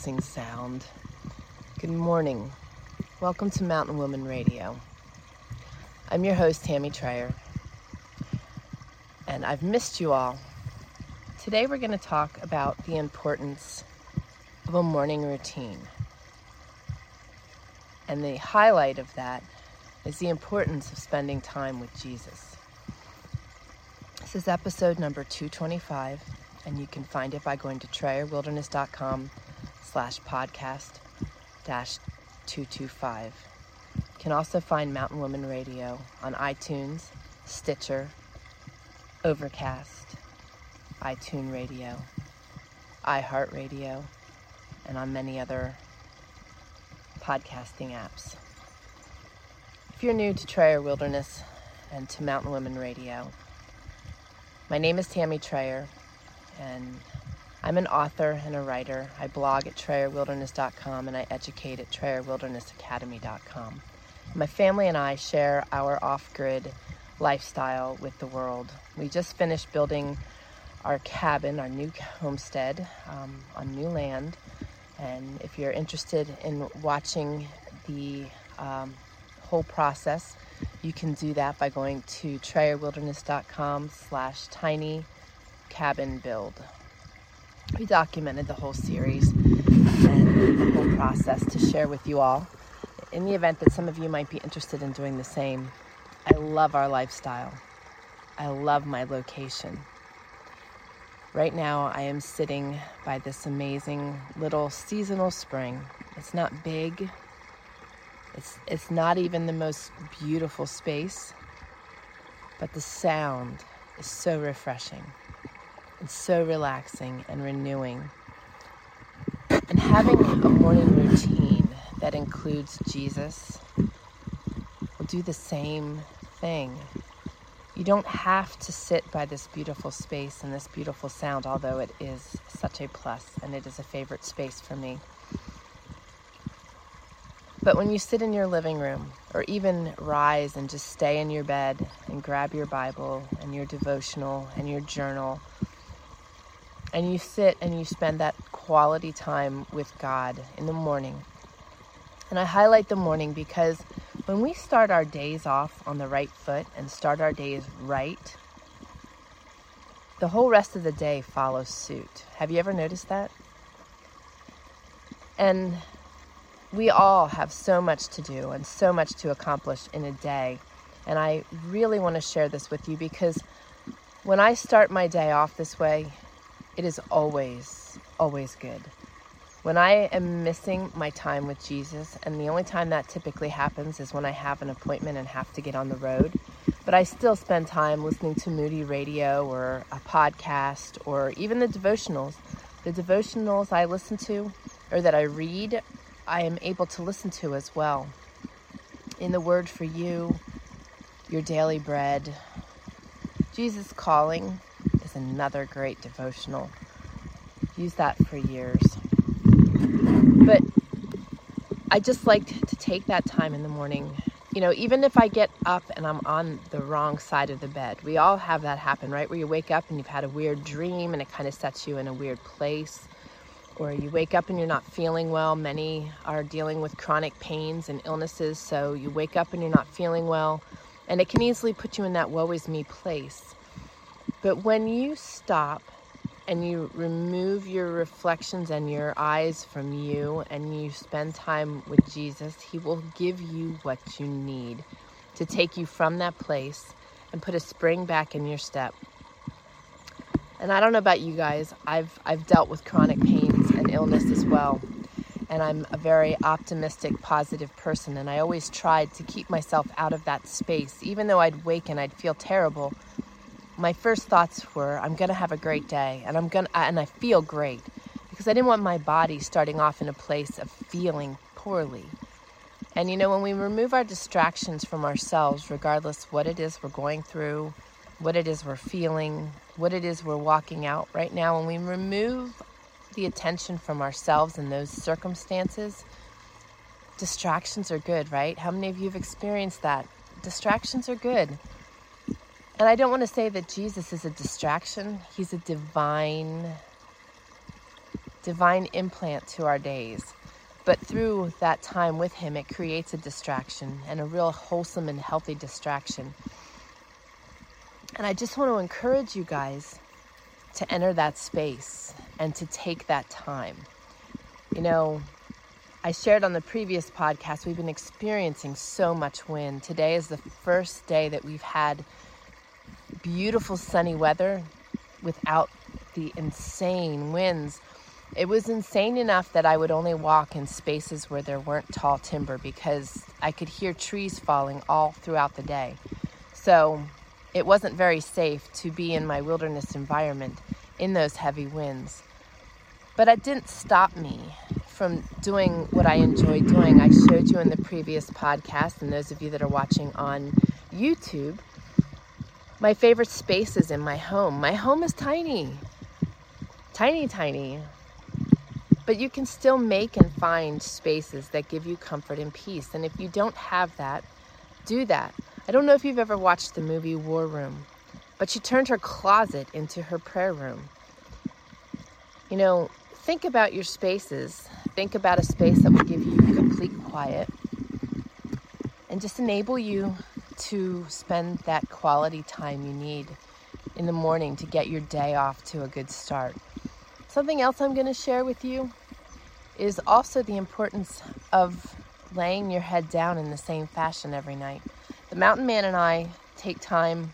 sound. Good morning. Welcome to Mountain Woman Radio. I'm your host, Tammy Trayer, and I've missed you all. Today, we're going to talk about the importance of a morning routine. And the highlight of that is the importance of spending time with Jesus. This is episode number 225, and you can find it by going to trayerwilderness.com slash podcast dash 225. You can also find Mountain Woman Radio on iTunes, Stitcher, Overcast, iTunes Radio, iHeartRadio, and on many other podcasting apps. If you're new to Trayer Wilderness and to Mountain Woman Radio, my name is Tammy Trayer, and I'm an author and a writer. I blog at trayerwilderness.com and I educate at trayerwildernessacademy.com. My family and I share our off grid lifestyle with the world. We just finished building our cabin, our new homestead um, on new land and if you're interested in watching the um, whole process, you can do that by going to trayerwilderness.com slash tiny cabin build. We documented the whole series and the whole process to share with you all. In the event that some of you might be interested in doing the same, I love our lifestyle. I love my location. Right now, I am sitting by this amazing little seasonal spring. It's not big, it's, it's not even the most beautiful space, but the sound is so refreshing. It's so relaxing and renewing. And having a morning routine that includes Jesus will do the same thing you don't have to sit by this beautiful space and this beautiful sound, although it is such a plus and it is a favorite space for me. But when you sit in your living room or even rise and just stay in your bed and grab your Bible and your devotional and your journal, and you sit and you spend that quality time with God in the morning. And I highlight the morning because when we start our days off on the right foot and start our days right, the whole rest of the day follows suit. Have you ever noticed that? And we all have so much to do and so much to accomplish in a day. And I really want to share this with you because when I start my day off this way, it is always, always good. When I am missing my time with Jesus, and the only time that typically happens is when I have an appointment and have to get on the road, but I still spend time listening to Moody Radio or a podcast or even the devotionals. The devotionals I listen to or that I read, I am able to listen to as well. In the Word for You, Your Daily Bread, Jesus Calling is another great devotional. Use that for years. But I just like to take that time in the morning. You know, even if I get up and I'm on the wrong side of the bed, we all have that happen, right? Where you wake up and you've had a weird dream and it kind of sets you in a weird place. Or you wake up and you're not feeling well. Many are dealing with chronic pains and illnesses, so you wake up and you're not feeling well. And it can easily put you in that woe is me place. But when you stop and you remove your reflections and your eyes from you and you spend time with Jesus, He will give you what you need to take you from that place and put a spring back in your step. And I don't know about you guys, I've, I've dealt with chronic pains and illness as well. And I'm a very optimistic, positive person. And I always tried to keep myself out of that space. Even though I'd wake and I'd feel terrible, my first thoughts were, I'm going to have a great day and I'm going to, and I feel great because I didn't want my body starting off in a place of feeling poorly. And you know, when we remove our distractions from ourselves, regardless what it is we're going through, what it is we're feeling, what it is we're walking out right now, when we remove the attention from ourselves in those circumstances, distractions are good, right? How many of you have experienced that? Distractions are good. And I don't want to say that Jesus is a distraction, he's a divine divine implant to our days. But through that time with Him, it creates a distraction and a real wholesome and healthy distraction. And I just want to encourage you guys to enter that space and to take that time. You know, I shared on the previous podcast, we've been experiencing so much wind. Today is the first day that we've had beautiful sunny weather without the insane winds. It was insane enough that I would only walk in spaces where there weren't tall timber because I could hear trees falling all throughout the day. So it wasn't very safe to be in my wilderness environment in those heavy winds. But it didn't stop me from doing what I enjoy doing. I showed you in the previous podcast, and those of you that are watching on YouTube, my favorite spaces in my home. My home is tiny, tiny, tiny. But you can still make and find spaces that give you comfort and peace. And if you don't have that, do that. I don't know if you've ever watched the movie War Room, but she turned her closet into her prayer room. You know, think about your spaces. Think about a space that will give you complete quiet and just enable you to spend that quality time you need in the morning to get your day off to a good start. Something else I'm going to share with you is also the importance of laying your head down in the same fashion every night. The mountain man and I take time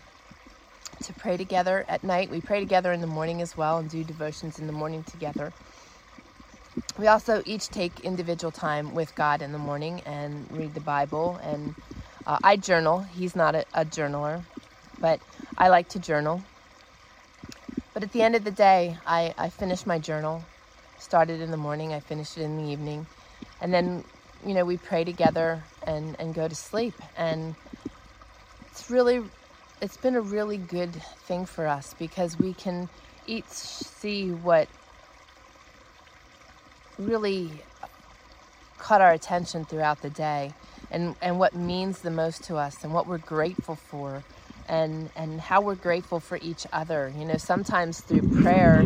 to pray together at night. We pray together in the morning as well and do devotions in the morning together. We also each take individual time with God in the morning and read the Bible. And uh, I journal. He's not a, a journaler, but I like to journal. But at the end of the day, I, I finish my journal. Started in the morning, I finish it in the evening. And then, you know, we pray together and, and go to sleep. And it's really it's been a really good thing for us because we can each see what really caught our attention throughout the day and, and what means the most to us and what we're grateful for and and how we're grateful for each other. You know, sometimes through prayer,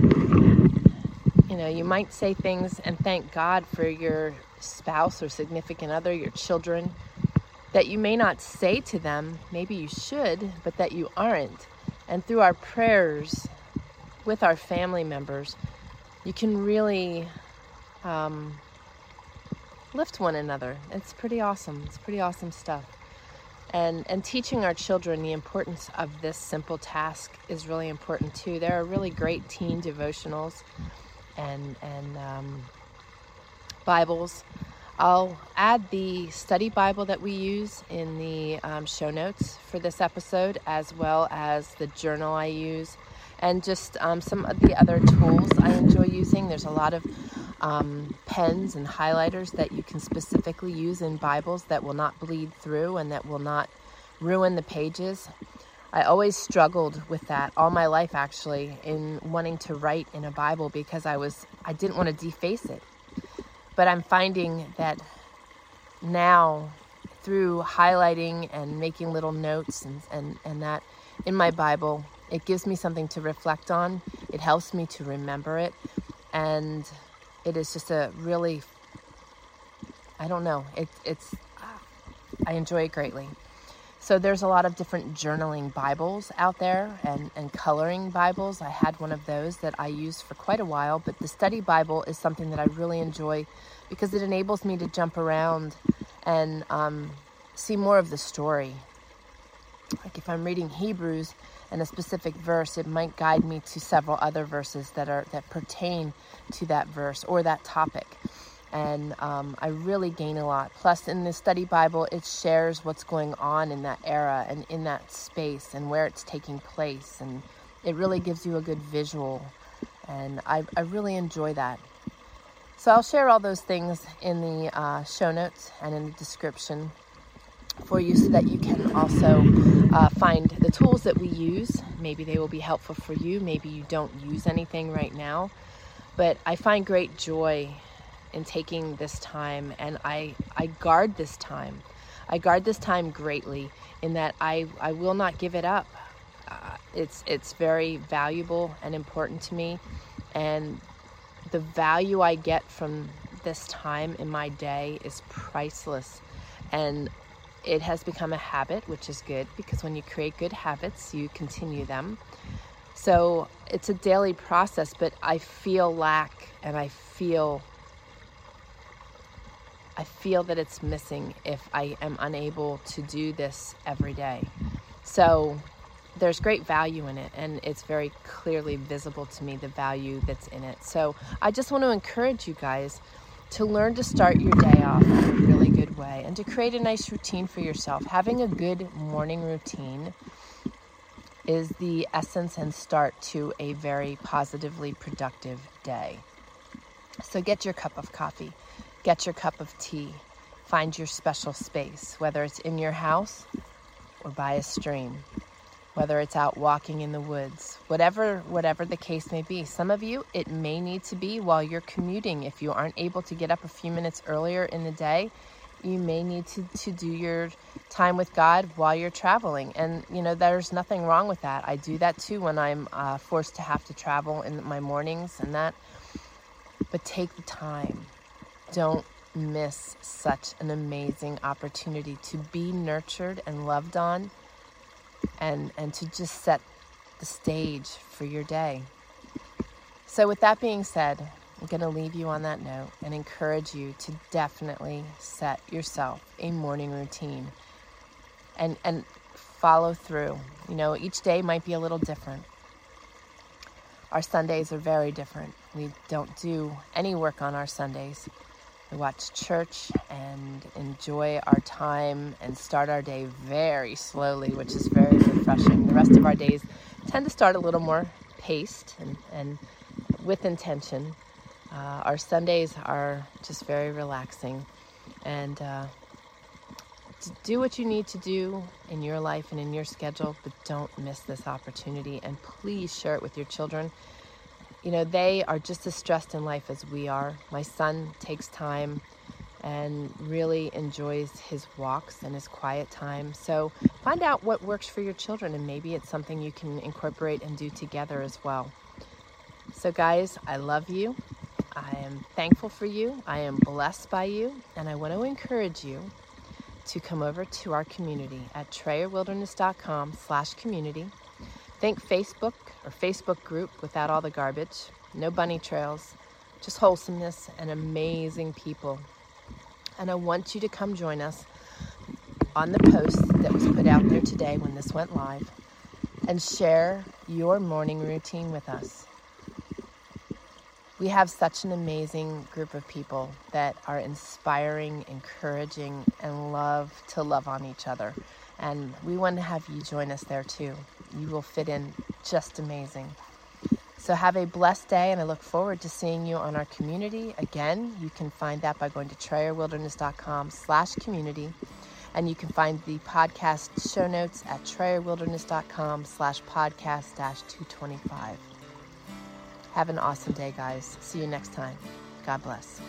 you know, you might say things and thank God for your spouse or significant other, your children, that you may not say to them, maybe you should, but that you aren't. And through our prayers with our family members, you can really um, lift one another. It's pretty awesome. It's pretty awesome stuff. And, and teaching our children the importance of this simple task is really important too. There are really great teen devotionals and, and um, Bibles I'll add the study Bible that we use in the um, show notes for this episode, as well as the journal I use, and just um, some of the other tools I enjoy using. There's a lot of um, pens and highlighters that you can specifically use in Bibles that will not bleed through and that will not ruin the pages. I always struggled with that all my life actually in wanting to write in a Bible because I was I didn't want to deface it. But I'm finding that now through highlighting and making little notes and, and, and that in my Bible, it gives me something to reflect on. It helps me to remember it. And it is just a really, I don't know, it, it's, I enjoy it greatly. So there's a lot of different journaling Bibles out there and, and coloring Bibles. I had one of those that I used for quite a while, but the study Bible is something that I really enjoy because it enables me to jump around and um, see more of the story. Like if I'm reading Hebrews and a specific verse, it might guide me to several other verses that are that pertain to that verse or that topic and um, I really gain a lot. Plus, in the study Bible, it shares what's going on in that era and in that space and where it's taking place, and it really gives you a good visual. And I, I really enjoy that. So I'll share all those things in the uh, show notes and in the description for you so that you can also uh, find the tools that we use. Maybe they will be helpful for you. Maybe you don't use anything right now. But I find great joy in taking this time and I, I guard this time. I guard this time greatly in that I, I will not give it up. Uh, it's, it's very valuable and important to me. And the value I get from this time in my day is priceless. And it has become a habit, which is good because when you create good habits, you continue them. So it's a daily process, but I feel lack and I feel I feel that it's missing if I am unable to do this every day. So there's great value in it, and it's very clearly visible to me the value that's in it. So I just want to encourage you guys to learn to start your day off in a really way and to create a nice routine for yourself. Having a good morning routine is the essence and start to a very positively productive day. So get your cup of coffee, get your cup of tea, find your special space, whether it's in your house or by a stream whether it's out walking in the woods, whatever whatever the case may be. Some of you it may need to be while you're commuting if you aren't able to get up a few minutes earlier in the day, you may need to, to do your time with God while you're traveling. And you know, there's nothing wrong with that. I do that too when I'm uh, forced to have to travel in my mornings and that. But take the time. Don't miss such an amazing opportunity to be nurtured and loved on and, and to just set the stage for your day. So, with that being said, I'm going to leave you on that note and encourage you to definitely set yourself a morning routine and, and follow through. You know, each day might be a little different. Our Sundays are very different. We don't do any work on our Sundays. We watch church and enjoy our time and start our day very slowly, which is very refreshing. The rest of our days tend to start a little more paced and, and with intention. Uh, our Sundays are just very relaxing. And uh, do what you need to do in your life and in your schedule, but don't miss this opportunity. And please share it with your children you know, they are just as stressed in life as we are. My son takes time and really enjoys his walks and his quiet time. So find out what works for your children, and maybe it's something you can incorporate and do together as well. So, guys, I love you. Thankful for you. I am blessed by you, and I want to encourage you to come over to our community at trayerwilderness.com slash community Think Facebook or Facebook group without all the garbage, no bunny trails, just wholesomeness and amazing people. And I want you to come join us on the post that was put out there today when this went live and share your morning routine with us. We have such an amazing group of people that are inspiring, encouraging, and love to love on each other. And we want to have you join us there too. You will fit in just amazing. So have a blessed day, and I look forward to seeing you on our community. Again, you can find that by going to trayerwilderness.com slash community. And you can find the podcast show notes at trayerwilderness.com slash podcast dash 225. Have an awesome day, guys. See you next time. God bless.